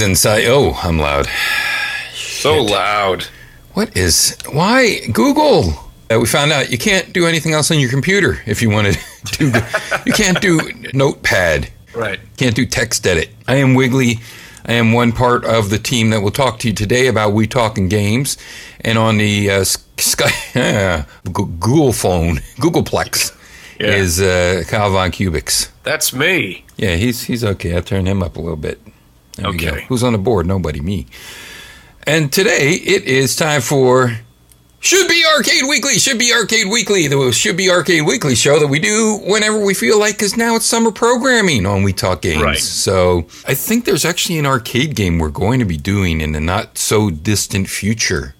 Inside. Oh, I'm loud. So loud. What is why Google? Uh, we found out you can't do anything else on your computer if you want to do. you can't do Notepad. Right. Can't do text edit. I am Wiggly. I am one part of the team that will talk to you today about We Talking Games, and on the uh, Sky uh, Google phone, Googleplex, Yeah. is uh, Kyle Von Cubics. That's me. Yeah, he's he's okay. I turned him up a little bit. There. Okay. Who's on the board? Nobody, me. And today it is time for Should Be Arcade Weekly. Should Be Arcade Weekly. The Should Be Arcade Weekly show that we do whenever we feel like, because now it's summer programming on We Talk Games. Right. So I think there's actually an arcade game we're going to be doing in the not so distant future.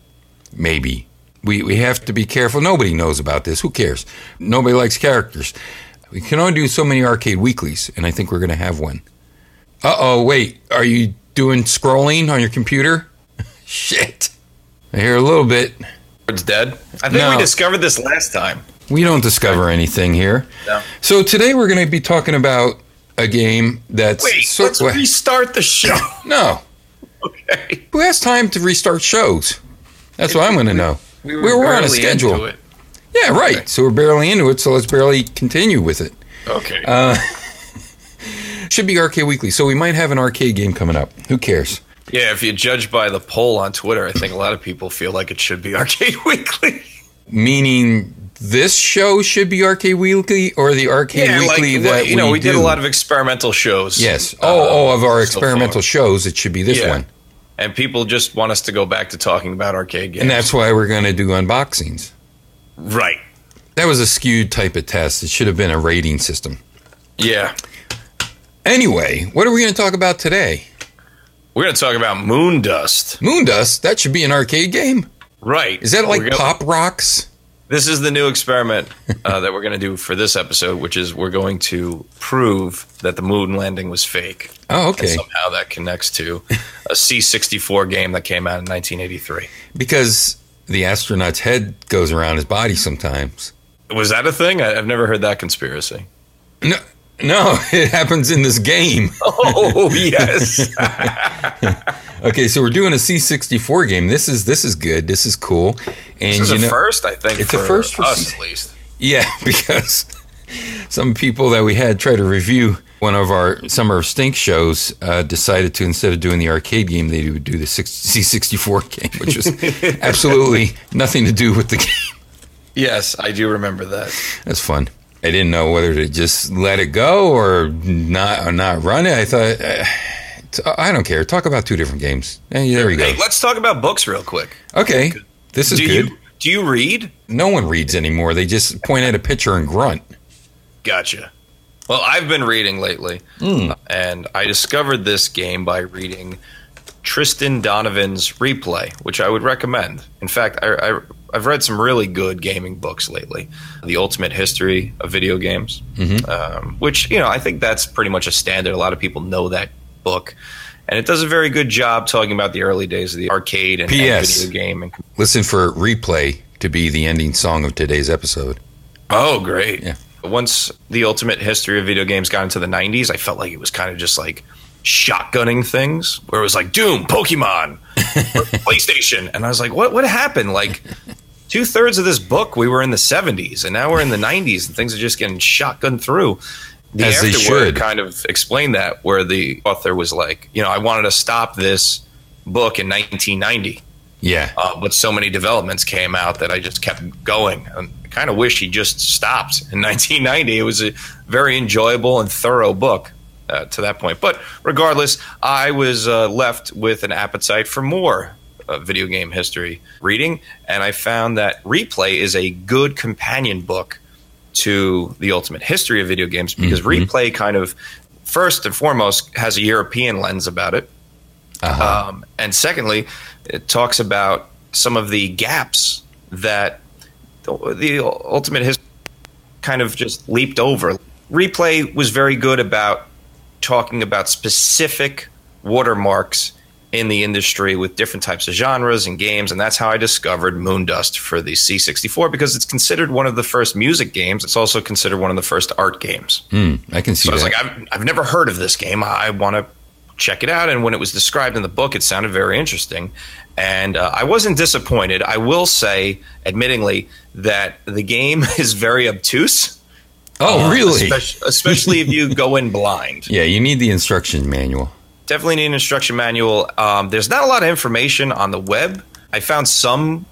Maybe. We, we have to be careful. Nobody knows about this. Who cares? Nobody likes characters. We can only do so many arcade weeklies, and I think we're going to have one. Uh oh, wait. Are you doing scrolling on your computer? Shit. I hear a little bit. It's dead. I think No. we discovered this last time. We don't discover anything here. No. So today we're going to be talking about a game that's. Wait, so- let's restart the show. no. okay. Who has time to restart shows? That's what I'm going to know. We We were on a schedule. into it. Yeah, right. Okay. So we're barely into it, so let's barely continue with it. Okay. Uh, Should be Arcade Weekly. So we might have an arcade game coming up. Who cares? yeah, if you judge by the poll on Twitter, I think a lot of people feel like it should be Arcade Weekly. Meaning this show should be Arcade Weekly or the Arcade yeah, Weekly well, that you know, we, we did a lot of experimental shows. Yes. uh, Oh, oh, of our so experimental far. shows, it should be this Yeah. one. and people just want us to go back to talking about arcade games. And that's why we're going to do unboxings. right. That was a skewed type of test. It should have been a rating system. Yeah, Anyway, what are we going to talk about today? we're going to talk about Moon Dust. Moon Dust? That should be an arcade game. Right. Is that like gonna- Pop Rocks? This is the new experiment uh, that we're going to do for this episode, which is we're going to prove that the moon landing was fake. Oh, And okay. somehow that connects to a C64 game that came out in 1983. Because the astronaut's head goes around his body sometimes. Was that a thing? I, I've never heard that conspiracy. No, no, it happens in this game. Oh yes, Okay, so we're doing a C64 game. This is this is good. This is cool. And this is you a know, first. I think It's a first for us C- at least. yeah, because some people that we had try to review one of our summer of stink shows uh, decided to instead of doing the arcade game, they would do the C64 game, which was absolutely nothing to do with the game. Yes, I do remember that. That's fun. I didn't know whether to just let it go or not or not run it. I thought uh, I don't care. Talk about two different games. Hey, there we go. Hey, let's talk about books real quick. Okay, this is do good. you do you read? No one reads anymore. They just point at a picture and grunt. Gotcha. Well, I've been reading lately, Hmm. and I discovered this game by reading Tristan Donovan's Replay, which I would recommend. In fact, I, I, I've read some really good gaming books lately. The Ultimate History of Video Games, um, which, you know, I think that's pretty much a standard. A lot of people know that book. And it does a very good job talking about the early days of the arcade and, and video game. And, Listen for replay to be the ending song of today's episode. Oh, great. Yeah. Once the ultimate history of video games got into the 90s, I felt like it was kind of just like shotgunning things where it was like Doom, Pokemon, PlayStation. And I was like, what, what happened? Like two thirds of this book, we were in the 70s and now we're in the 90s and things are just getting shotgun through. The As afterword should. kind of explained that where the author was like, you know, I wanted to stop this book in 1990 Yeah. uh, but so many developments came out that I just kept going. And I kind of wish he just stopped in 1990. It was a very enjoyable and thorough book uh, to that point. But regardless, I was uh, left with an appetite for more uh, video game history reading, and I found that Replay is a good companion book to the ultimate history of video games because Replay kind of first and foremost has a European lens about it. Uh-huh. Um, and secondly, it talks about some of the gaps that the, the ultimate history kind of just leaped over. Replay was very good about talking about specific watermarks in the industry with different types of genres and games, and that's how I discovered Moondust for the C64 because it's considered one of the first music games. It's also considered one of the first art games. Hmm, I can see So I was like, I've, I've never heard of this game. I want to check it out. And when it was described in the book, it sounded very interesting. And uh, I wasn't disappointed. I will say, admittingly, that the game is very obtuse. Oh, uh, really? Especially, especially if you go in blind. Yeah, you need the instruction manual. Definitely need an instruction manual. Um, there's not a lot of information on the web. I found some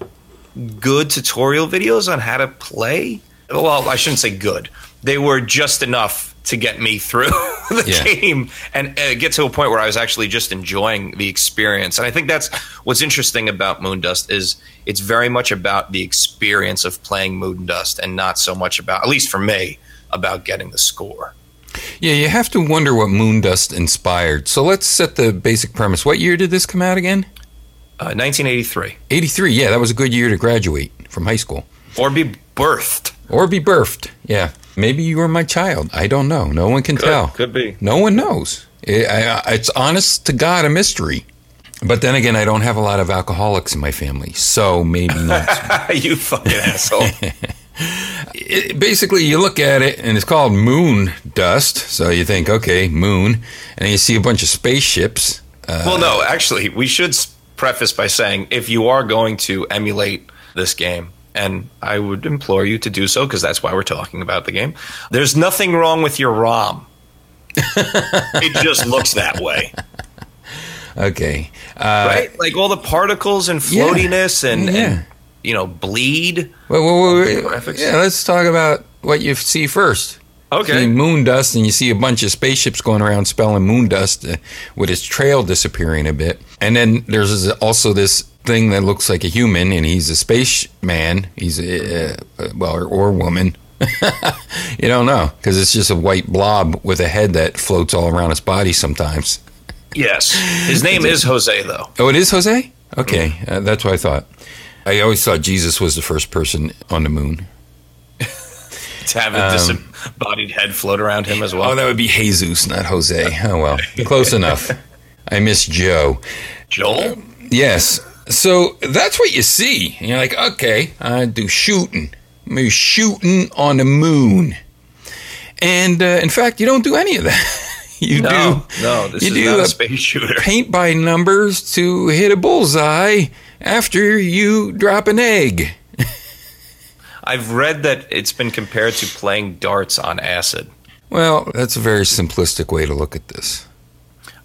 good tutorial videos on how to play. Well, I shouldn't say good. They were just enough to get me through the yeah. game and uh, get to a point where I was actually just enjoying the experience. And I think that's what's interesting about Moondust is it's very much about the experience of playing Moondust and not so much about, at least for me, about getting the score. Yeah, you have to wonder what Moondust inspired. So let's set the basic premise. What year did this come out again? Uh, 1983. 83, yeah, that was a good year to graduate from high school. Or be birthed. Or be birthed, yeah. Maybe you were my child. I don't know. No one can could, tell. Could be. No one knows. It, I, it's honest to God a mystery. But then again, I don't have a lot of alcoholics in my family, so maybe not. you fucking asshole. it, basically, you look at it and it's called moon dust. So you think, okay, moon, and then you see a bunch of spaceships. Uh, well, no, actually, we should preface by saying if you are going to emulate this game, and I would implore you to do so because that's why we're talking about the game. There's nothing wrong with your ROM. it just looks that way. Okay. Uh, right? Like all the particles and floatiness yeah, and, yeah. and, you know, bleed. Wait, wait, wait, yeah, let's talk about what you see first. Okay. See moon dust, and you see a bunch of spaceships going around spelling moon dust uh, with its trail disappearing a bit. And then there's also this thing that looks like a human, and he's a spaceman. He's a, uh, well, or, or woman. you don't know because it's just a white blob with a head that floats all around his body sometimes. Yes, his name is Jose, though. Oh, it is Jose. Okay, mm-hmm. uh, that's what I thought. I always thought Jesus was the first person on the moon. to have a um, disembodied head float around him as well. Oh, that would be Jesus, not Jose. Oh well, close enough. I miss Joe. Joel. Uh, yes. So that's what you see. And you're like, okay, I do shooting. I'm shooting on the moon. And uh, in fact, you don't do any of that. You no, do. No, this you is do not a space shooter. Paint by numbers to hit a bullseye after you drop an egg. I've read that it's been compared to playing darts on acid. Well, that's a very simplistic way to look at this.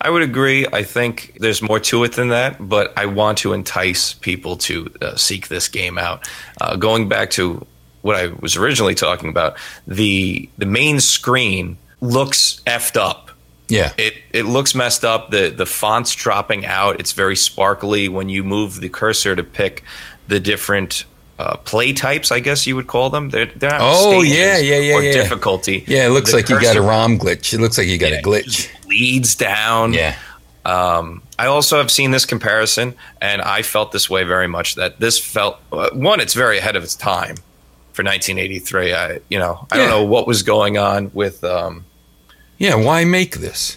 I would agree. I think there's more to it than that, but I want to entice people to uh, seek this game out. Uh, going back to what I was originally talking about, the the main screen looks effed up. Yeah, it it looks messed up. the The fonts dropping out. It's very sparkly when you move the cursor to pick the different uh, play types, I guess you would call them. They're, they're not oh yeah, yeah, yeah, or yeah. difficulty. Yeah, it looks the like you got a ROM glitch. It looks like you got yeah, a glitch leads down. Yeah. Um, I also have seen this comparison, and I felt this way very much. That this felt uh, one, it's very ahead of its time for 1983. I, you know, I yeah. don't know what was going on with. Um, yeah, why make this?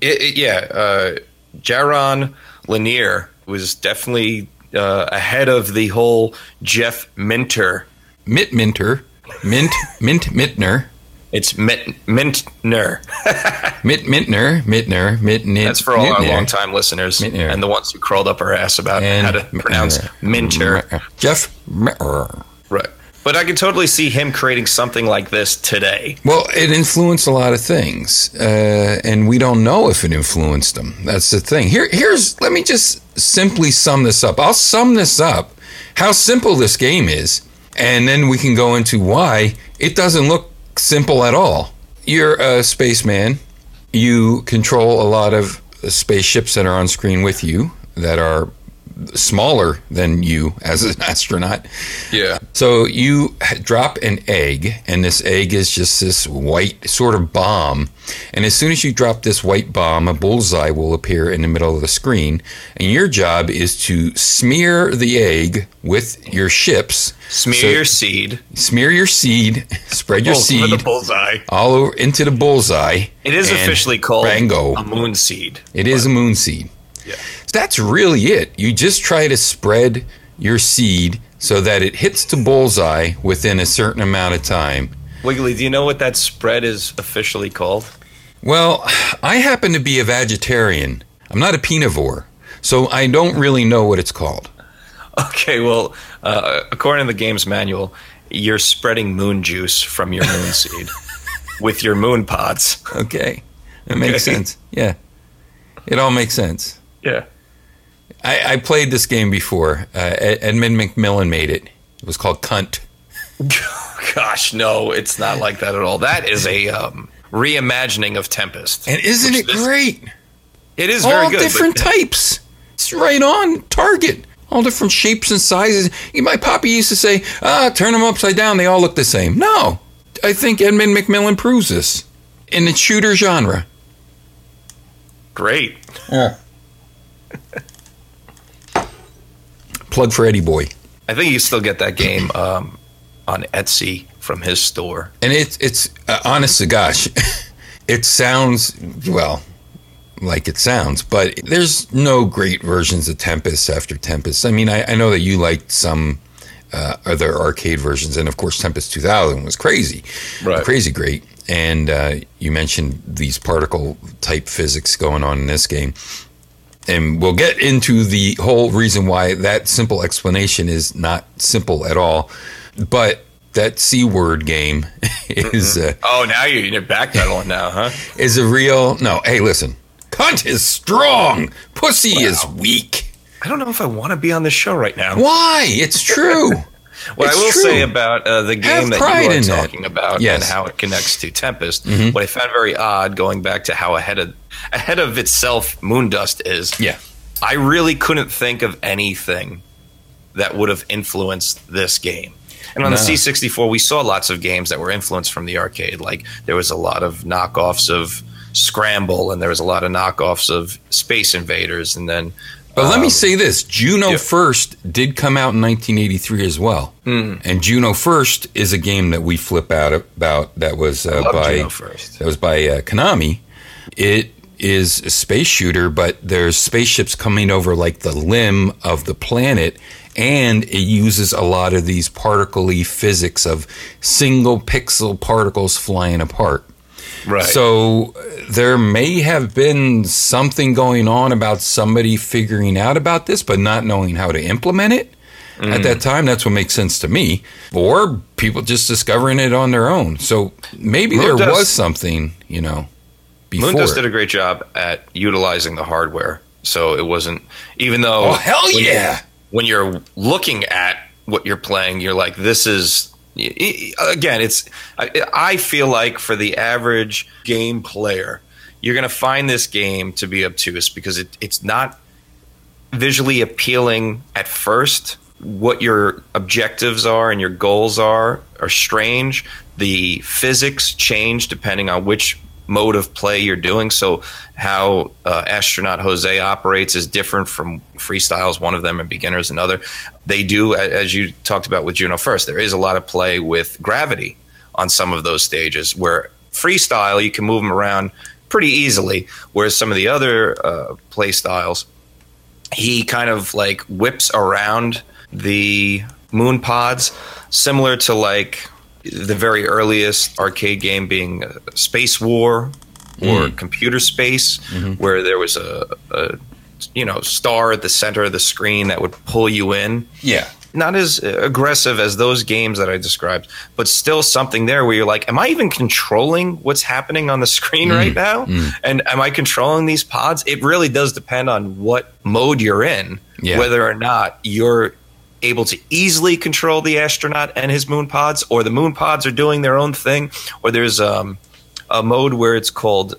It, it, yeah, uh, Jaron Lanier was definitely uh, ahead of the whole Jeff Minter. Mint Minter, Mint Mint Mintner. It's Mint, Mintner. Mint, Mintner. Mintner. Mintner. That's for all our long-time listeners Mintner. and the ones who crawled up our ass about and how to pronounce Minter. Jeff. Right. But I can totally see him creating something like this today. Well, it influenced a lot of things, uh, and we don't know if it influenced them. That's the thing. Here, here's. Let me just simply sum this up. I'll sum this up. How simple this game is, and then we can go into why it doesn't look simple at all. You're a spaceman. You control a lot of spaceships that are on screen with you that are smaller than you as an astronaut. Yeah. So you drop an egg, and this egg is just this white sort of bomb. And as soon as you drop this white bomb, a bullseye will appear in the middle of the screen. And your job is to smear the egg with your ships. Smear so your seed. Smear your seed. Spread your seed. the bullseye. All over into the bullseye. It is officially called Rango. a moon seed. It is a moon seed. Yeah. So that's really it. You just try to spread your seed so that it hits the bullseye within a certain amount of time. Wiggly, do you know what that spread is officially called? Well, I happen to be a vegetarian. I'm not a penivore, so I don't really know what it's called. Okay, well, uh, according to the game's manual, you're spreading moon juice from your moon seed with your moon pods. Okay, that makes Okay. sense. Yeah, it all makes sense. Yeah. I, I played this game before. Uh, Edmund McMillen made it. It was called Cunt. Gosh, no, it's not like that at all. That is a um, reimagining of Tempest. And isn't it this- great? It is very all good. different but- types. It's right on target. All different shapes and sizes. My poppy used to say, "Ah, turn them upside down. They all look the same." No, I think Edmund McMillen proves this in the shooter genre. Great. Plug for Eddie Boy, I think you still get that game um, on Etsy from his store. and it's it's uh, honest to gosh, it sounds well like it sounds, but there's no great versions of Tempest after Tempest. I mean, I, I know that you liked some uh, other arcade versions, and of course, Tempest 2000 was crazy, Right. crazy great. And uh, you mentioned these particle type physics going on in this game. And we'll get into the whole reason why that simple explanation is not simple at all. But that C word game is uh, Oh, now you're, you're backpedaling now, huh? is a real no. Hey, listen, cunt is strong, pussy is weak. I don't know if I want to be on this show right now. Why? It's true. What It's I will true. say about uh, the Have game that you are talking about Yes. Mm-hmm. and how it connects to Tempest, what I found very odd going back to how ahead of ahead of itself Moondust is. Yeah. I really couldn't think of anything that would have influenced this game. And on No. the C64, we saw lots of games that were influenced from the arcade. Like there was a lot of knockoffs of Scramble, and there was a lot of knockoffs of Space Invaders, and then. But let me um, say this: Juno yeah. First did come out in 1983 as well, Hmm. and Juno First is a game that we flip out about. That was uh, by Juno First. that was by uh, Konami. It is a space shooter, but there's spaceships coming over like the limb of the planet, and it uses a lot of these particle-y physics of single pixel particles flying apart. Right. So uh, there may have been something going on about somebody figuring out about this, but not knowing how to implement it. At that time, that's what makes sense to me. Or people just discovering it on their own. So maybe there Moondust- was something, you know, before. Moondust did a great job at utilizing the hardware. So it wasn't, even though. oh hell when- yeah! When you're looking at what you're playing, you're like, this is. Again, it's. I, I feel like for the average game player, you're going to find this game to be obtuse because it, it's not visually appealing at first. What your objectives are and your goals are are strange. The physics change depending on which mode of play you're doing. So, how uh, astronaut Jose operates is different from freestyles. One of them and beginners another. They do, as you talked about with Juno first. There is a lot of play with gravity on some of those stages where freestyle you can move them around pretty easily, whereas some of the other uh, play styles he kind of like whips around the moon pods, similar to like the very earliest arcade game being uh, Space War or mm. Computer Space, mm-hmm. where there was a, a you know star at the center of the screen that would pull you in. Yeah. Not as aggressive as those games that I described, but still something there where you're like, am I even controlling what's happening on the screen mm. right now? Mm. And am I controlling these pods? It really does depend on what mode you're in, Yeah. whether or not you're able to easily control the astronaut and his moon pods, or the moon pods are doing their own thing, or there's um, a mode where it's called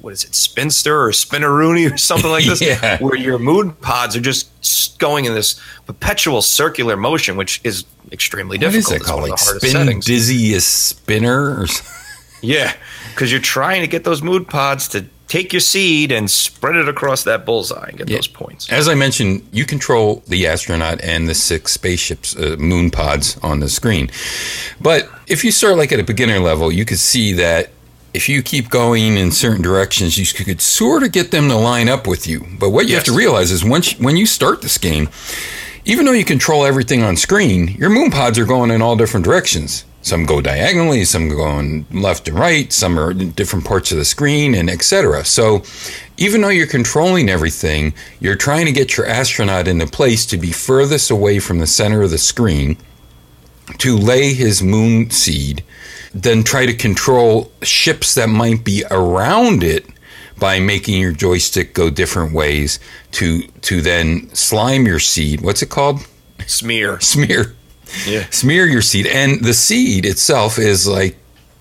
what is it, spinster or spinneroony or something like this, Yeah. where your moon pods are just going in this perpetual circular motion, which is extremely What difficult. is it called? Like spin settings. dizziest spinner or? Yeah, because you're trying to get those moon pods to take your seed and spread it across that bullseye and get Yeah. those points. As I mentioned, you control the astronaut and the six spaceships, uh, moon pods on the screen. But if you start like at a beginner level, you could see that if you keep going in certain directions, you could sort of get them to line up with you. But what you have to realize is once when you start this game, even though you control everything on screen, your moon pods are going in all different directions. Some go diagonally, some go on left and right, some are in different parts of the screen, and etc. So, even though you're controlling everything, you're trying to get your astronaut into place to be furthest away from the center of the screen to lay his moon seed, then try to control ships that might be around it by making your joystick go different ways to to then slime your seed. What's it called? Smear. Smear. Yeah. Smear your seed, and the seed itself is like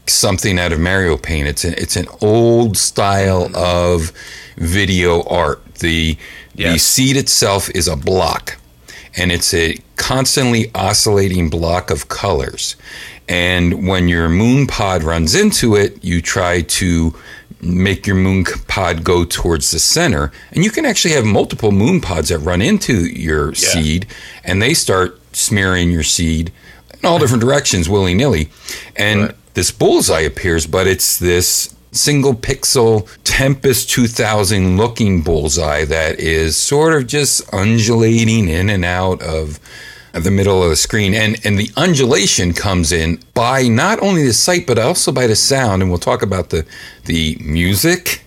something out of Mario Paint. It's a, it's an old style of video art. The the seed itself is a block, and it's a constantly oscillating block of colors. And when your moon pod runs into it, you try to make your moon pod go towards the center. And you can actually have multiple moon pods that run into your Yeah. seed, and they start smearing your seed in all different directions willy nilly. And Right. this bullseye appears, but it's this single pixel Tempest 2000 looking bullseye that is sort of just undulating in and out of the middle of the screen. And, and the undulation comes in by not only the sight, but also by the sound. And we'll talk about the, the music.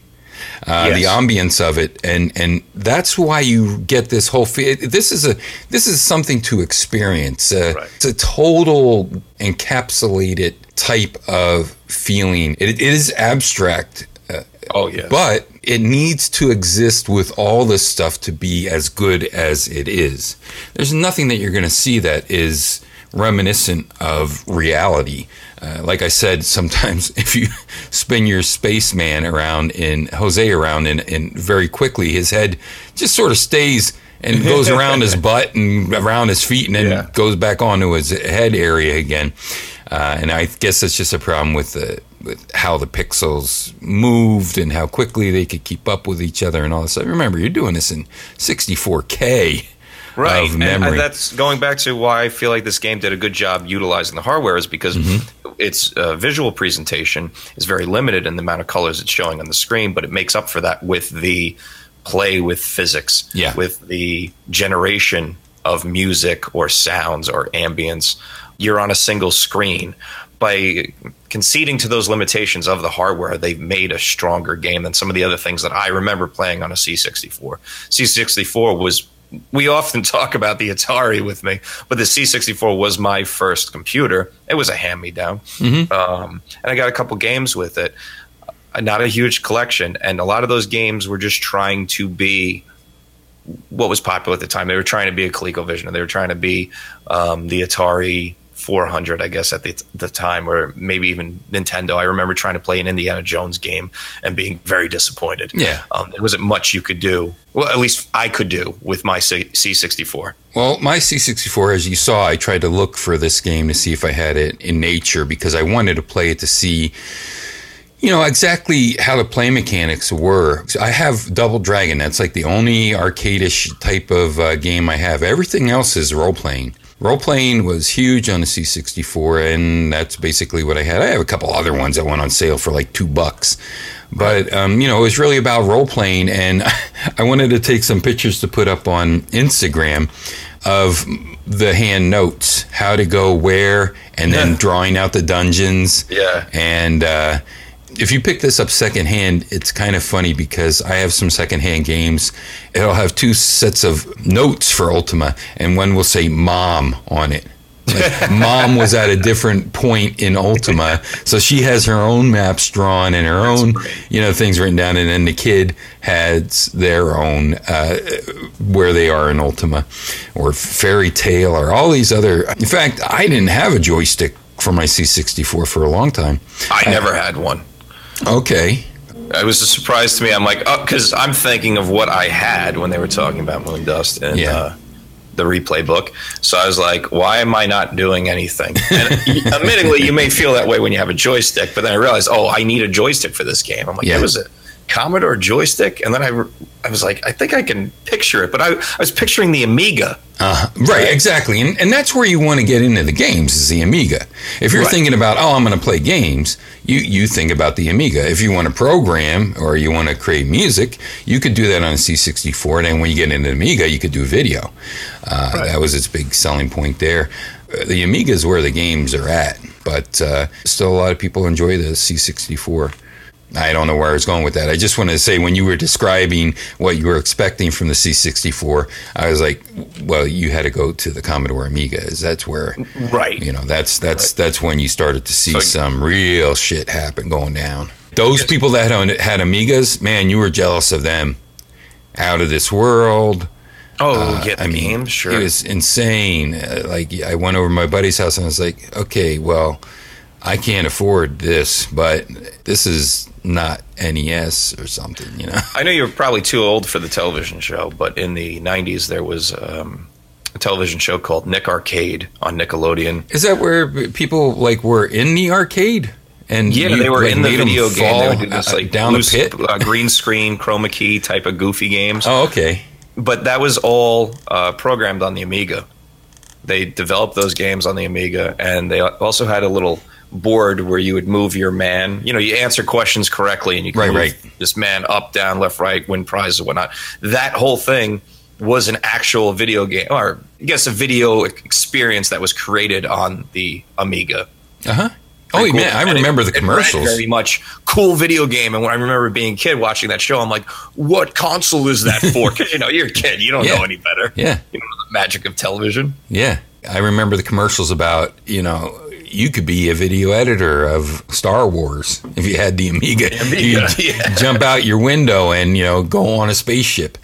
Uh, The Yes. ambience of it, and and that's why you get this whole. Fe- this is a this is something to experience. Uh, Right. It's a total encapsulated type of feeling. It, it is abstract, uh, Oh yeah. but it needs to exist with all this stuff to be as good as it is. There's nothing that you're going to see that is reminiscent of reality. Uh, like I said, sometimes if you spin your spaceman around in Jose around and, and very quickly, his head just sort of stays and goes around his butt and around his feet and then Yeah. goes back onto his head area again. Uh, and I guess that's just a problem with the with how the pixels moved and how quickly they could keep up with each other and all this. Remember, you're doing this in 64K right. of And- memory. And, that's going back to why I feel like this game did a good job utilizing the hardware is because Mm-hmm. its uh, visual presentation is very limited in the amount of colors it's showing on the screen, but it makes up for that with the play with physics, Yeah. with the generation of music or sounds or ambience. You're on a single screen. By conceding to those limitations of the hardware, they've made a stronger game than some of the other things that I remember playing on a C64. C64 was we often talk about the Atari with me, but the C64 was my first computer. It was a hand me down. Um, and I got a couple games with it. Uh, Not a huge collection. And a lot of those games were just trying to be what was popular at the time. They were trying to be a ColecoVision. They were trying to be um, the Atari 400, I guess, at the, the time, or maybe even Nintendo. I remember trying to play an Indiana Jones game and being very disappointed. Yeah. Um, there wasn't much you could do. Well, at least I could do with my C- C64. Well, my C64, as you saw, I tried to look for this game to see if I had it in nature because I wanted to play it to see, you know, exactly how the play mechanics were. I have Double Dragon. That's like the only arcadish type of uh, game I have. Everything else is role playing. Role playing was huge on the C64, and that's basically what I had. I have a couple other ones that went on sale for like two bucks. But, um, you know, it was really about role playing, and I wanted to take some pictures to put up on Instagram of the hand notes, how to go where, and then drawing out the dungeons. Yeah. And uh, if you pick this up secondhand, it's kind of funny because I have some secondhand games. It'll have two sets of notes for Ultima, and one will say "Mom" on it. Like, Mom was at a different point in Ultima, so she has her own maps drawn and her own, you know, things written down, and then the kid has their own uh, where they are in Ultima, or Fairy Tale, or all these other. In fact, I didn't have a joystick for my C64 for a long time. I never had one. Okay. It was a surprise to me. I'm like, oh, because I'm thinking of what I had when they were talking about Moon Dust and Yeah. uh, the replay book. So I was like, why am I not doing anything? And admittedly, you may feel that way when you have a joystick, but then I realized, oh, I need a joystick for this game. I'm like, Yeah. it was a Commodore joystick, and then I, I was like, I think I can picture it, but I, I was picturing the Amiga. Uh, right, exactly. And, and that's where you want to get into the games is the Amiga. If you're Right. thinking about, oh, I'm going to play games, you, you think about the Amiga. If you want to program or you want to create music, you could do that on a C64. And then when you get into Amiga, you could do video. Uh, That was its big selling point there. Uh, The Amiga is where the games are at. but uh, still a lot of people enjoy the C64. I don't know where I was going with that. I just wanted to say when you were describing what you were expecting from the C64, I was like, well, you had to go to the Commodore Amiga. Is that's where, right? You know, that's that's right. that's when you started to see so, some real shit happen going down. Those people that had, had Amigas, man, you were jealous of them. Out of this world. Oh, uh, yeah, I mean, games, sure. It was insane. Uh, like I went over to my buddy's house and I was like, okay, well I can't afford this, but this is not NES or something, you know. I know you're probably too old for the television show, but in the '90s there was um, a television show called Nick Arcade on Nickelodeon. Is that where people like were in the arcade? And yeah, you, they were like, in the video game. They would do this like down loose, the pit, uh, green screen, chroma key type of goofy games. Oh, okay. But that was all uh, programmed on the Amiga. They developed those games on the Amiga, and they also had a little board where you would move your man. You know, you answer questions correctly, and you can right, move right. this man up, down, left, right, win prizes, whatnot. That whole thing was an actual video game, or I guess a video experience that was created on the Amiga. Uh huh. Oh cool. man, I remember it, the commercials. very much cool video game, and when I remember being a kid watching that show, I'm like, "What console is that for?" Because you know you're a kid, you don't yeah. know any better. Yeah, you know the magic of television. Yeah, I remember the commercials about you know you could be a video editor of Star Wars if you had the Amiga. Amiga You'd yeah. jump out your window and you know go on a spaceship.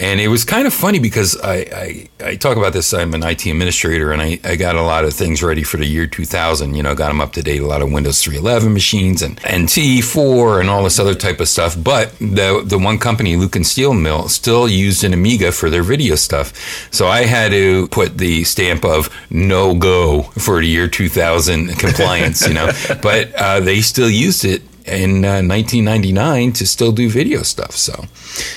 And it was kind of funny because I, I, I, talk about this. I'm an IT administrator, and I, I got a lot of things ready for the year 2000. You know, got them up to date. A lot of Windows 3.11 machines and NT4 and all this other type of stuff. But the the one company, Lukens Steel Mill, still used an Amiga for their video stuff. So I had to put the stamp of no go for the year 2000 compliance. you know, but uh, they still used it in uh, 1999 to still do video stuff. So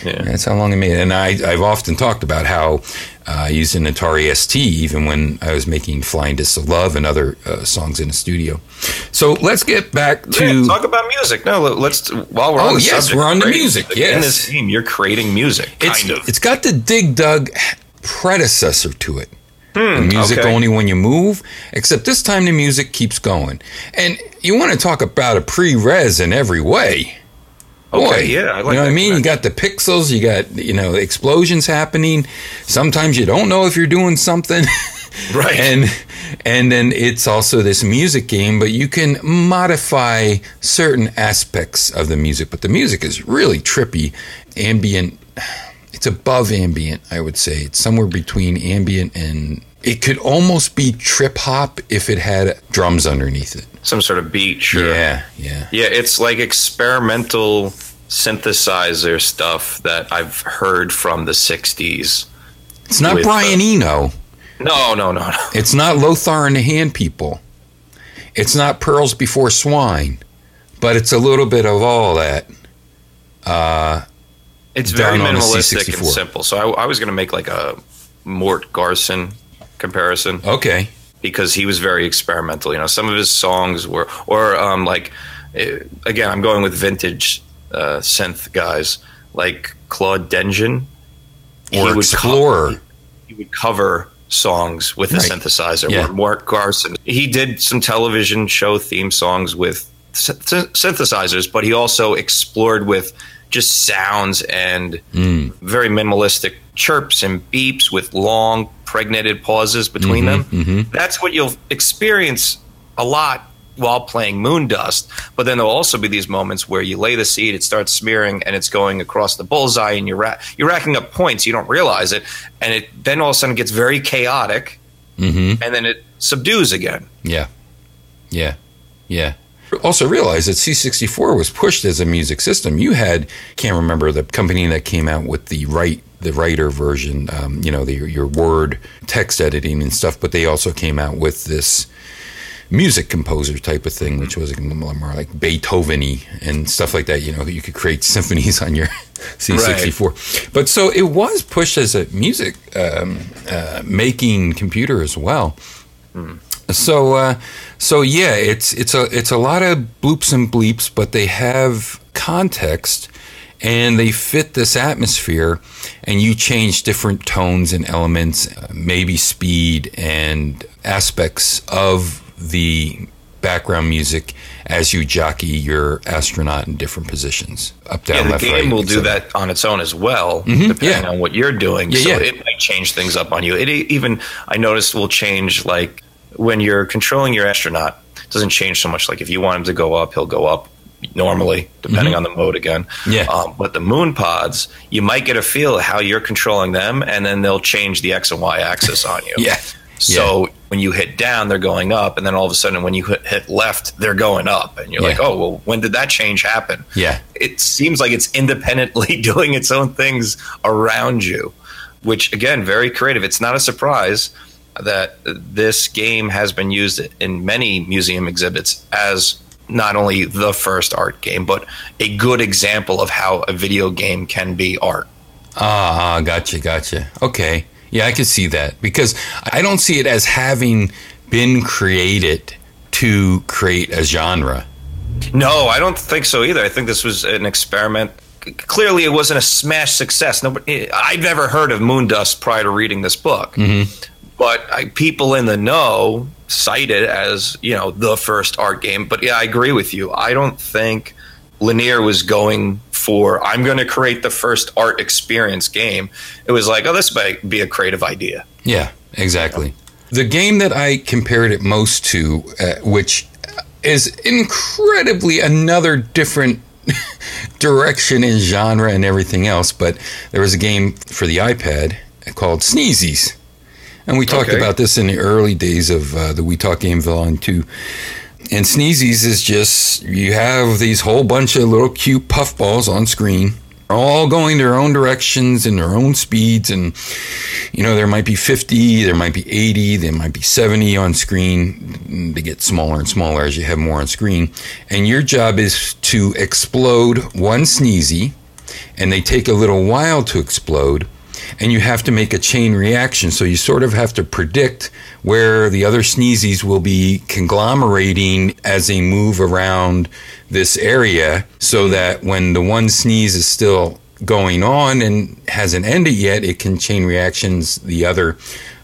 yeah. that's how long I made. And I, I've often talked about how uh, I used an Atari ST even when I was making Flying Discs of Love and other uh, songs in the studio. So let's get back to yeah, talk about music. No, let's while we're oh on yes, subject, we're on the music. Yes, in this team, you're creating music. It's, of. It's got the Dig Dug predecessor to it. Hmm, music okay. only when you move, except this time the music keeps going. And you want to talk about a pre-Rez in every way. Okay, Boy, yeah, like you know what I mean. You got the pixels, you got you know explosions happening. Sometimes you don't know if you're doing something, right? And and then it's also this music game, but you can modify certain aspects of the music. But the music is really trippy, ambient it's above ambient, I would say. It's somewhere between ambient and it could almost be trip hop if it had drums underneath it. Some sort of beat, sure. Yeah, yeah. Yeah, it's like experimental synthesizer stuff that I've heard from the 60s. It's not with, Brian uh, Eno. No, no, no, no. It's not Lothar and the Hand People. It's not Pearls Before Swine. But it's a little bit of all that. Uh, it's very minimalistic and simple. So I, I was going to make like a Mort Garson comparison. Okay. Because he was very experimental. You know, some of his songs were, or um, like, eh, again, I'm going with vintage uh, synth guys like Claude Denjean. Or Explorer. Co- he would cover songs with a right. synthesizer. Yeah. Mort Garson. He did some television show theme songs with synthesizers, but he also explored with just sounds and mm. very minimalistic chirps and beeps with long pregnated pauses between mm-hmm, them. Mm-hmm. That's what you'll experience a lot while playing Moondust. But then there'll also be these moments where you lay the seed, it starts smearing, and it's going across the bullseye, and you're ra- you're racking up points. You don't realize it, and it then all of a sudden gets very chaotic, mm-hmm. and then it subdues again. Yeah, yeah, yeah also realize that C64 was pushed as a music system. You had, can't remember the company that came out with the right the writer version, um, you know, the, your word text editing and stuff, but they also came out with this music composer type of thing, which was more like Beethoven-y and stuff like that. You know, you could create symphonies on your C64. Right. But so it was pushed as a music um, uh, making computer as well. Mm. So, uh, so yeah, it's it's a it's a lot of bloops and bleeps, but they have context and they fit this atmosphere. And you change different tones and elements, uh, maybe speed and aspects of the background music as you jockey your astronaut in different positions, up, down, yeah, the left, game right. will do that on its own as well, depending yeah. on what you're doing. Yeah, so yeah. it might change things up on you. It even I noticed will change like when you're controlling your astronaut. It doesn't change so much. Like if you want him to go up, he'll go up normally, depending on the mode again. Mm-hmm. Yeah. Um, but the moon pods, you might get a feel how you're controlling them, and then they'll change the x and y axis on you. Yeah. So when you hit down, they're going up, and then all of a sudden, when you hit, hit left, they're going up, and you're Yeah. like, "Oh, well, when did that change happen?" Yeah. It seems like it's independently doing its own things around you, which again, very creative. It's not a surprise that this game has been used in many museum exhibits as not only the first art game, but a good example of how a video game can be art. Ah, gotcha, gotcha. Okay. Yeah, I can see that because I don't see it as having been created to create a genre. No, I don't think so either. I think this was an experiment. Clearly, it wasn't a smash success. Nobody, I'd never heard of Moondust prior to reading this book, but I, people in the know cite it as you know the first art game. But yeah, I agree with you. I don't think Lanier was going for I'm going to create the first art experience game. It was like, oh, this might be a creative idea. Yeah, exactly. The game that I compared it most to, uh, which is incredibly another different direction in genre and everything else, but there was a game for the iPad called Sneezies. And we talked Okay. about this in the early days of uh, the We Talk Game Volume 2. And Sneezies is just you have these whole bunch of little cute puffballs on screen, all going their own directions and their own speeds. And, you know, there might be 50, there might be 80, there might be 70 on screen. They get smaller and smaller as you have more on screen. And your job is to explode one Sneezy, and they take a little while to explode and you have to make a chain reaction. So you sort of have to predict where the other sneezies will be conglomerating as they move around this area so that when the one sneeze is still going on and hasn't ended yet, it can chain reactions the other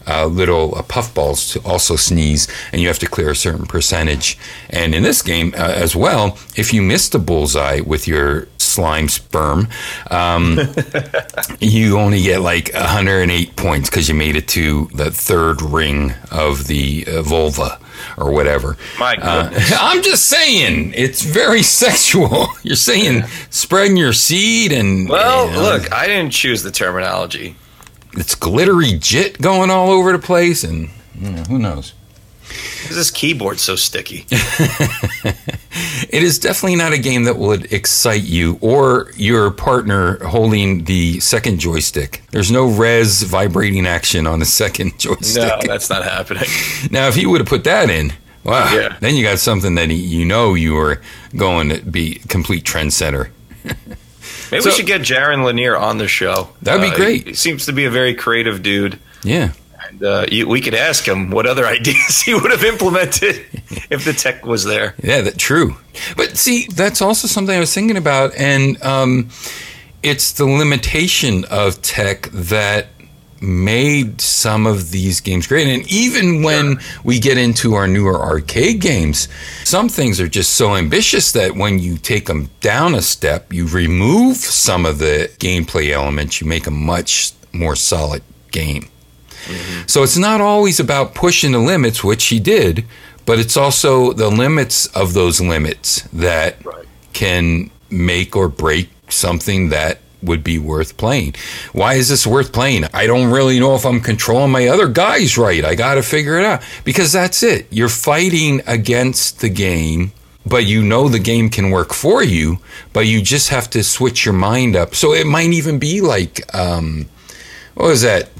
uh, little uh, puffballs to also sneeze, and you have to clear a certain percentage. And in this game uh, as well, if you miss the bullseye with your slime sperm, um, you only get like 108 points because you made it to the third ring of the uh, vulva or whatever. My Uh, goodness. I'm just saying, it's very sexual. You're saying spreading your seed and well, you know, look, I didn't choose the terminology. It's glittery jit going all over the place, and you know, who knows. Is this keyboard so sticky? It is definitely not a game that would excite you or your partner holding the second joystick. There's no Rez vibrating action on the second joystick. No, that's not happening. Now, if he would have put that in, wow, Yeah. then you got something that you know you were going to be complete trendsetter. Maybe So- we should get Jaron Lanier on the show. That'd be Uh, great. He seems to be a very creative dude. Yeah. And, uh, you, we could ask him what other ideas he would have implemented if the tech was there. Yeah, that true. But see, that's also something I was thinking about, and um, it's the limitation of tech that made some of these games great. And even when we get into our newer arcade games, some things are just so ambitious that when you take them down a step, you remove some of the gameplay elements, you make a much more solid game. Mm-hmm. So it's not always about pushing the limits, which he did, but it's also the limits of those limits that Right. can make or break something that would be worth playing. Why is this worth playing? I don't really know if I'm controlling my other guys right. I got to figure it out because that's it. You're fighting against the game, but you know the game can work for you, but you just have to switch your mind up. So it might even be like, um, what was that?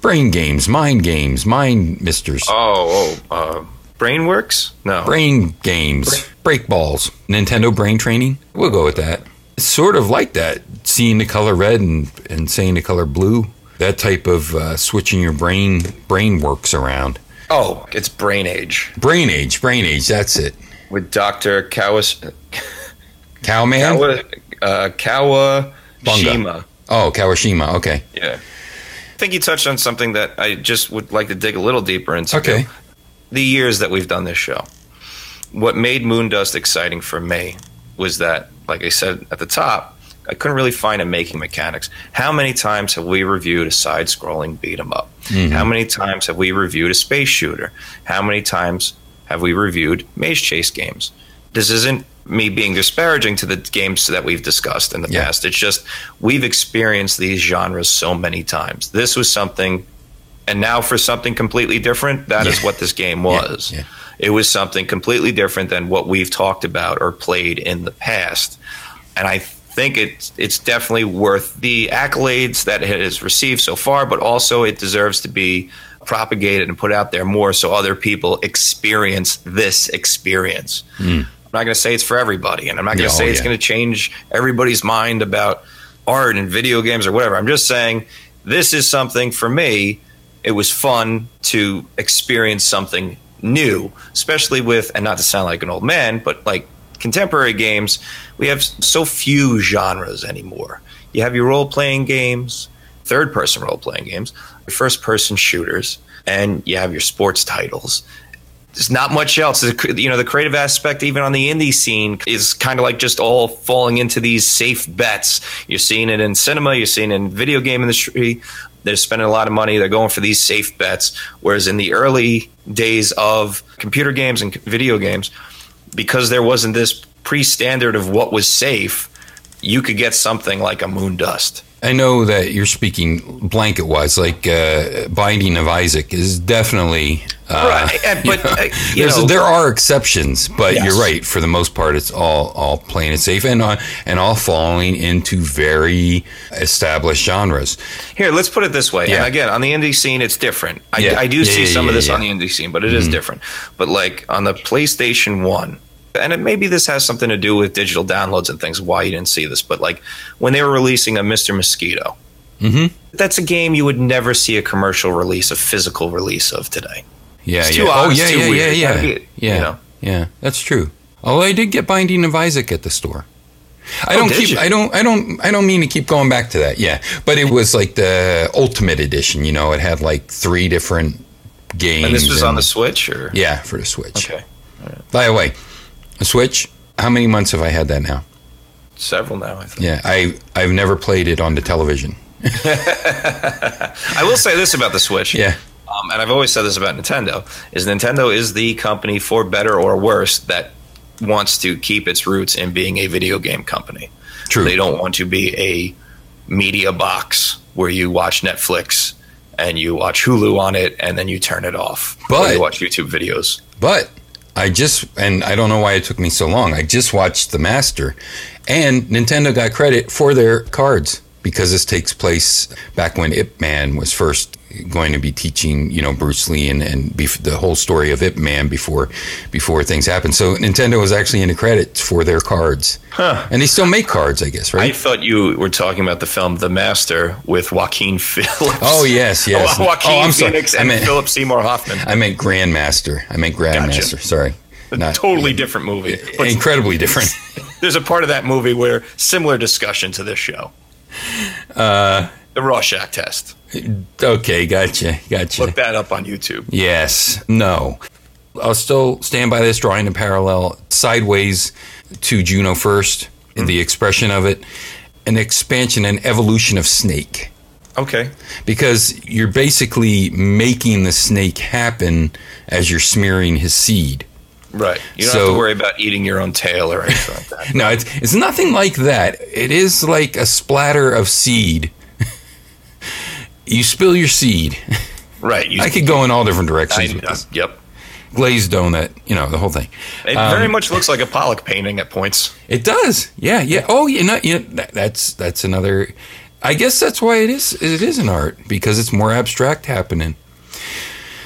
Brain games, mind games, mind misters. Oh, oh, uh, Brainworks? No. brain games, break balls, Nintendo brain training. We'll go with that. Sort of like that, seeing the color red and, and saying the color blue. That type of uh, switching your brain brain works around. oh, it's Brain Age Brain age, brain age. That's it. with Dr. Kawas, Cowman. Kawa, uh, Kawashima. oh, Kawashima. Okay. Yeah. I think you touched on something that I just would like to dig a little deeper into. Okay. The years that we've done this show. what made Moondust exciting for me was that, like I said at the top, I couldn't really find a making mechanics. How many times have we reviewed a side scrolling beat 'em up? Mm-hmm. How many times have we reviewed a space shooter? How many times have we reviewed maze chase games? This isn't me being disparaging to the games that we've discussed in the yeah. past. It's just we've experienced these genres so many times. This was something, and now for something completely different, That yeah. is what this game was. Yeah. It was something completely different than what we've talked about or played in the past. And I think it's it's definitely worth the accolades that it has received so far, but also it deserves to be propagated and put out there more so other people experience this experience. Mm. I'm not going to say it's for everybody, and I'm not going to say it's going to change everybody's mind about art and video games or whatever. I'm just saying this is something for me. It was fun to experience something new, especially with, and not to sound like an old man, but like contemporary games, we have so few genres anymore. You have your role playing games, third person role playing games, your first person shooters, and you have your sports titles. There's not much else. You know, the creative aspect, even on the indie scene, is kind of like just all falling into these safe bets. You're seeing it in cinema, you're seeing it in video game industry. They're spending a lot of money. They're going for these safe bets. Whereas in the early days of computer games and video games, because there wasn't this pre-standard of what was safe, you could get something like a Moondust. I know that you're speaking blanket wise, like uh, Binding of Isaac is definitely uh, right. But you know, there are exceptions, but yes. you're right. For the most part, it's all all plain and safe, and uh, and all falling into very established genres. Here, let's put it this way. Yeah. And again, on the indie scene, it's different. I, yeah. I do yeah, see some of this on the indie scene, but it mm-hmm. is different. But like on the PlayStation One, and it, maybe this has something to do with digital downloads and things why you didn't see this but like when they were releasing a mr mosquito mm-hmm. that's a game you would never see a commercial release a physical release of today yeah yeah oh yeah yeah yeah yeah be, yeah you know? yeah that's true although i did get binding of isaac at the store I oh, don't keep. You? I don't. I don't. I don't mean to keep going back to that. Yeah, but it was like the ultimate edition. You know, it had like three different games. And this was and, on the Switch, or yeah, for the Switch. Okay. Right. By the way, a Switch. How many months have I had that now? Several now. I think. Yeah, I I've never played it on the television. I will say this about the Switch. Yeah. Um, and I've always said this about Nintendo: is Nintendo is the company, for better or worse, that wants to keep its roots in being a video game company. True. They don't want to be a media box where you watch Netflix and you watch Hulu on it and then you turn it off. But you watch YouTube videos. But I just, and I don't know why it took me so long. I just watched The Master, and Nintendo got credit for their cards because this takes place back when Ip Man was first going to be teaching, you know, Bruce Lee and, and bef- the whole story of Ip Man before before things happened. So Nintendo was actually in the credits for their cards. Huh. And they still make cards, I guess, right? I thought you were talking about the film The Master with Joaquin Phillips. Oh, yes, yes. Joaquin oh, I'm Phoenix sorry. and meant, Philip Seymour Hoffman. I meant Grandmaster. I meant Grandmaster. Gotcha. Sorry. Not, totally different movie. But incredibly different. there's a part of that movie where similar discussion to this show. Uh, the Rorschach test. Okay, gotcha, gotcha. Look that up on YouTube. Yes, no. I'll still stand by this drawing in parallel sideways to Juno First, mm-hmm. the expression of it, an expansion and evolution of Snake. Okay. Because you're basically making the snake happen as you're smearing his seed. Right. You don't so, have to worry about eating your own tail or anything like that. no, it's it's nothing like that. It is like a splatter of seed. you spill your seed. Right. You, I could go in all different directions. with this. Yep. Glazed donut, you know, the whole thing. It um, very much looks like a Pollock painting at points. It does. Yeah, yeah. Oh, you know, you know that, that's that's another I guess that's why it is it is an art because it's more abstract happening.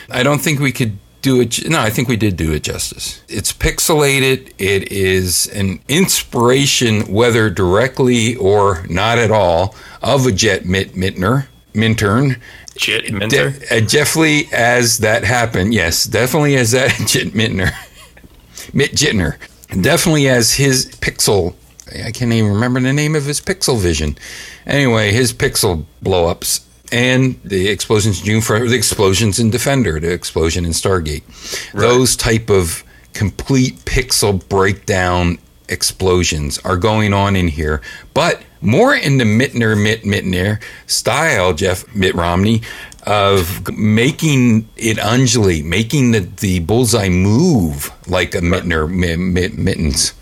I don't think we could do it. No, I think we did do it justice. It's pixelated. It is an inspiration, whether directly or not at all, of a Jet Mitt Mittner, Minturn. Jet Minter. De- uh, definitely as that happened. Yes, definitely as that Jet Mittner. Mitt Jittner. Definitely as his pixel. I can't even remember the name of his pixel vision. Anyway, his pixel blowups and the explosions in Juno First the explosions in Defender, the explosion in Stargate. Right. Those type of complete pixel breakdown explosions are going on in here, but more in the Mittner Mitt Mittner style, Jeff Mitt Romney, of making it undulate, making the, the bullseye move like a Mittner mitt, mittens.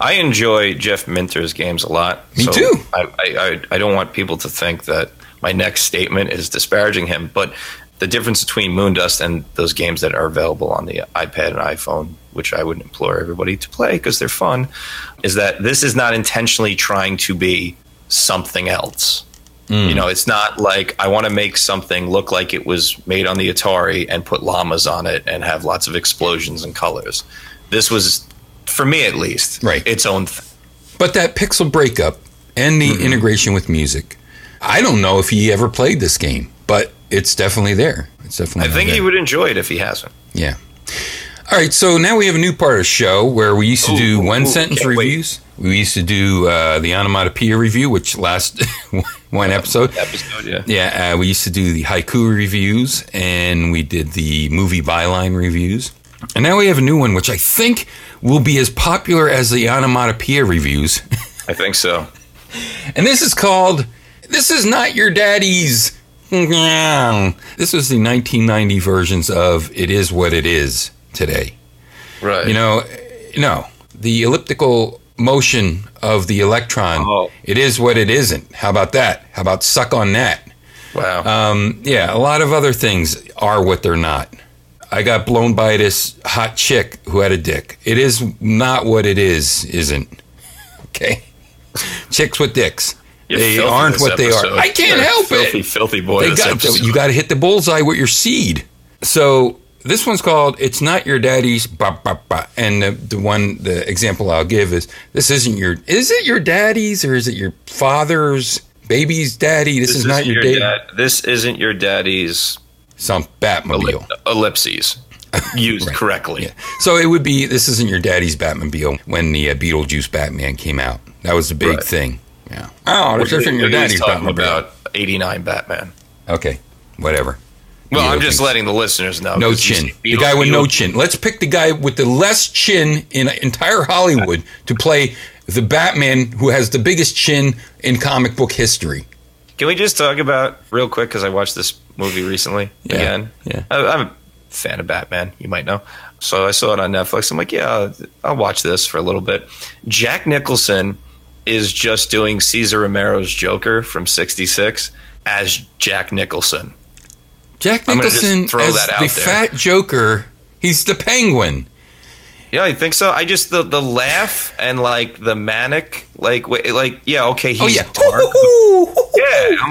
I enjoy Jeff Minter's games a lot. Me so too. I, I, I don't want people to think that my next statement is disparaging him, but the difference between Moondust and those games that are available on the iPad and iPhone, which I would implore everybody to play because they're fun, is that this is not intentionally trying to be something else. Mm. You know, it's not like I want to make something look like it was made on the Atari and put llamas on it and have lots of explosions and colors. This was, for me at least, right. its own thing. But that pixel breakup and the mm-hmm. integration with music, I don't know if he ever played this game, but it's definitely there. It's definitely. I think there. he would enjoy it if he hasn't. Yeah. All right, so now we have a new part of the show where we used to ooh, do one ooh, sentence reviews. Wait. We used to do uh, the onomatopoeia review, which last one episode. Episode, yeah. Yeah, uh, we used to do the haiku reviews, and we did the movie byline reviews. And now we have a new one, which I think will be as popular as the onomatopoeia reviews. I think so. And this is called "This Is Not Your Daddy's." This was the 1990 versions of "It Is What It Is." today. Right. You know, no, the elliptical motion of the electron. Oh. It is what it isn't. How about that? How about suck on that? Wow. Um, yeah, a lot of other things are what they're not. I got blown by this hot chick who had a dick. It is not what it is, isn't. Okay? Chicks with dicks. They aren't what episode. they are. I can't You're help filthy, it. Filthy filthy boy. Got, you got to hit the bullseye with your seed. So this one's called "It's Not Your Daddy's." Bah, bah, bah. And the, the one, the example I'll give is this isn't your. Is it your daddy's or is it your father's baby's daddy? This, this is not your, your dad. This isn't your daddy's. Some Batmobile. ellipses. Used right. correctly. Yeah. So it would be this isn't your daddy's Batmobile when the uh, Beetlejuice Batman came out. That was the big right. thing. Yeah. Oh, this isn't your daddy's Batmobile. About eighty nine Batman. Okay, whatever. Well, I'm just letting the listeners know. No chin. The guy with no chin. Let's pick the guy with the less chin in entire Hollywood to play the Batman who has the biggest chin in comic book history. Can we just talk about real quick because I watched this movie recently yeah, again. Yeah, I, am a fan of Batman. You might know. So I saw it on Netflix. I'm like, yeah, I'll watch this for a little bit. Jack Nicholson is just doing Cesar Romero's Joker from '66 as Jack Nicholson. Jack Nicholson throw as the there. fat Joker. He's the Penguin. Yeah, I think so. I just the the laugh and like the manic, like like yeah, okay, he's oh, yeah. dark.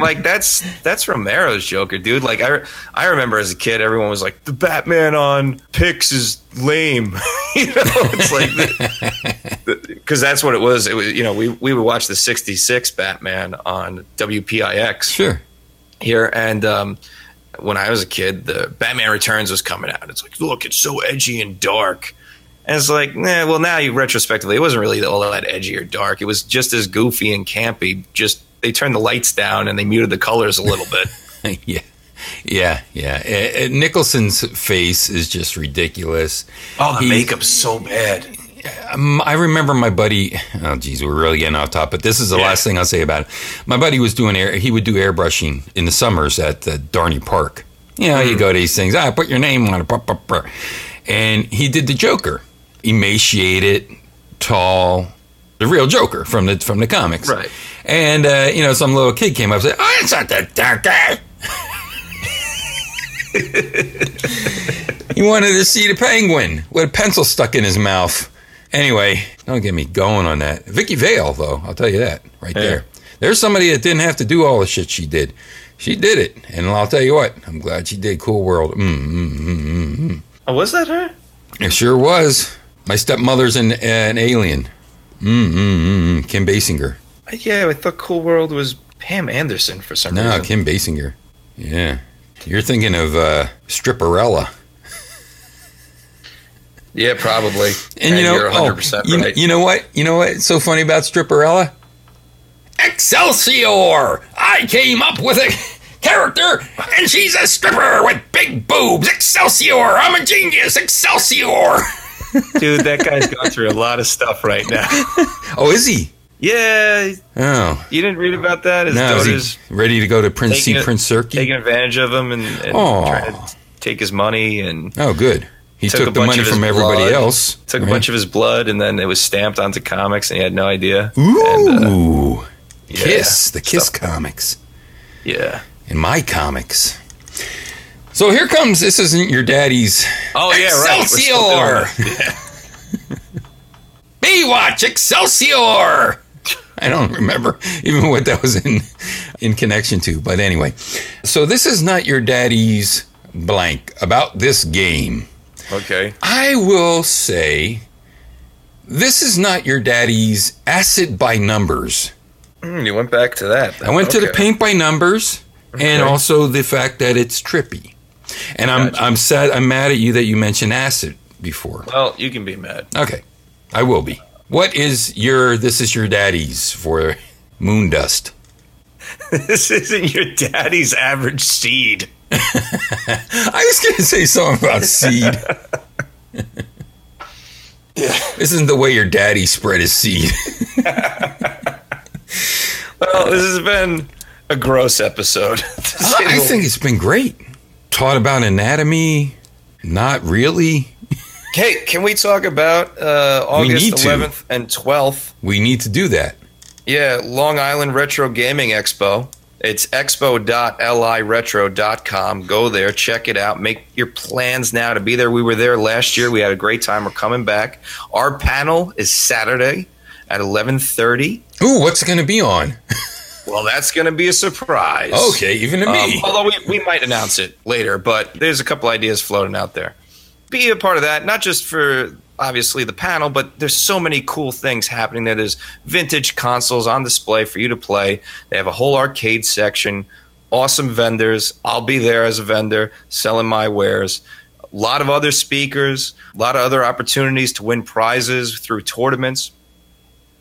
like that's that's Romero's Joker, dude. Like I I remember as a kid, everyone was like the Batman on Pix is lame. you know, it's like because that's what it was. It was you know we we would watch the '66 Batman on WPIX. Sure. Here and um, when I was a kid, the Batman Returns was coming out. It's like, look, it's so edgy and dark. And it's like, nah, well, now you retrospectively, it wasn't really all that edgy or dark. It was just as goofy and campy. Just they turned the lights down and they muted the colors a little bit. yeah. Yeah, yeah. Uh, Nicholson's face is just ridiculous. Oh, the makeup's so bad. Um, I remember my buddy. Oh, geez, we're really getting off top. But this is the yeah. last thing I'll say about it. My buddy was doing air. He would do airbrushing in the summers at the Dorney Park. You know, mm. you go to these things. Ah, put your name on it. And he did the Joker, emaciated, tall, the real Joker from the from the comics. Right. And uh, you know, some little kid came up and said, "Oh, it's not that Joker." he wanted to see the penguin with a pencil stuck in his mouth. Anyway, don't get me going on that. Vicki Vale, though, I'll tell you that right yeah. there. There's somebody that didn't have to do all the shit she did. She did it, and I'll tell you what. I'm glad she did Cool World. Mm, mm, mm, mm, oh, was that her? It sure was. My stepmother's an, an alien. Mm, mm, mm, mm. Kim Basinger. Yeah, I thought Cool World was Pam Anderson for some no, reason. No, Kim Basinger. Yeah. You're thinking of uh, Stripperella. Yeah, probably. And, and you know, oh, you, right. you know what? You know what's so funny about Stripperella? Excelsior! I came up with a character, and she's a stripper with big boobs. Excelsior! I'm a genius. Excelsior! Dude, that guy's gone through a lot of stuff right now. Oh, is he? Yeah, Oh, you didn't read about that? His now daughter's ready to go to Prince a- Prince Serki? taking advantage of him and, and trying to take his money and Oh, good. He Took took, the money from everybody blood. else. took a bunch of his blood and then it was stamped onto comics and he had no idea. Ooh, And, uh, yeah, Kiss the Kiss stuff- comics Yeah. in my comics. So here comes. This isn't your daddy's Oh yeah, right. We're still doing Excelsior! it. Baywatch Excelsior. I don't remember even what that was in in connection to, but anyway. So this is not your daddy's blank about this game. Okay. I will say this is not your daddy's acid by numbers. Hmm, you went back to that. I went to the paint by numbers and also the fact that it's trippy. And I'm. I'm sad I'm mad at you that you mentioned acid before. Well, you can be mad. Okay. I will be. What is your this is your daddy's for Moondust? this isn't your daddy's average seed. I was going to say something about seed. This isn't the way your daddy spread his seed. Well, this has been a gross episode. I think it's been great. Taught about anatomy, not really. Hey, can we talk about uh, August need to. 11th and 12th? We need to do that. Yeah, Long Island Retro Gaming Expo. It's expo.liretro.com. Go there, check it out. Make your plans now to be there. We were there last year. We had a great time. We're coming back. Our panel is Saturday at 11:30. Ooh, what's it going to be on? Well, that's going to be a surprise. Okay, even to Um, me. although we, we might announce it later, but there's a couple ideas floating out there. Be a part of that, not just for obviously the panel, but there's so many cool things happening there. There's vintage consoles on display for you to play. They have a whole arcade section, awesome vendors. I'll be there as a vendor selling my wares. A lot of other speakers, a lot of other opportunities to win prizes through tournaments.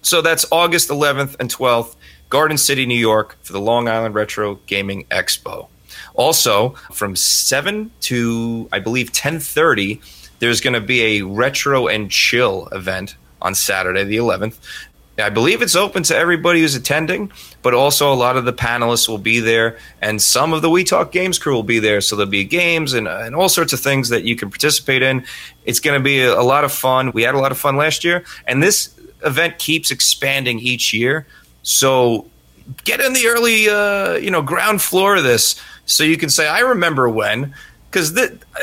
So that's August 11th and 12th, Garden City, New York, for the Long Island Retro Gaming Expo. Also, from 7 to I believe 10:30, there's going to be a retro and chill event on Saturday the 11th. I believe it's open to everybody who's attending, but also a lot of the panelists will be there, and some of the We Talk Games crew will be there. So there'll be games and, and all sorts of things that you can participate in. It's going to be a, a lot of fun. We had a lot of fun last year, and this event keeps expanding each year. So get in the early, uh, you know, ground floor of this, so you can say, "I remember when." Because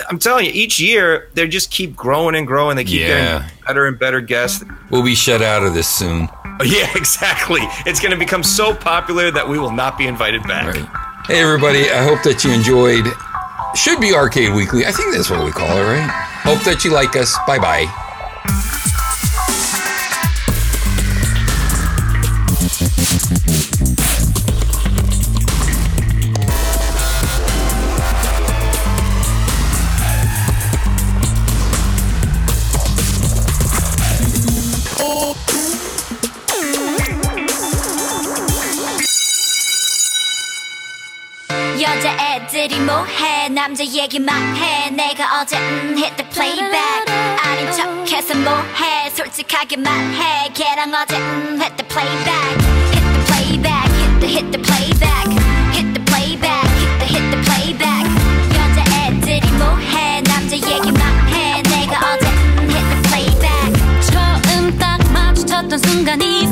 I'm telling you, each year they just keep growing and growing. They keep Yeah. getting better and better guests. We'll be shut out of this soon. Yeah, exactly. It's going to become so popular that we will not be invited back. Right. Hey, everybody. I hope that you enjoyed. Should be Arcade Weekly. I think that's what we call it, right? Hope that you like us. Bye bye. 뭐해 남자 얘기만 해 내가 어제 음 hit the playback 아닌 척해서 뭐해 솔직하게 말해 걔랑 어제 음 hit the playback hit the playback hit the hit the playback hit the playback hit the hit the playback 여자애들이 뭐해 남자 얘기만 해 내가 어제 음 hit the playback 처음 딱 마주쳤던 순간이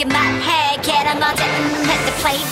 shaking my head, get I'm all getting the plate.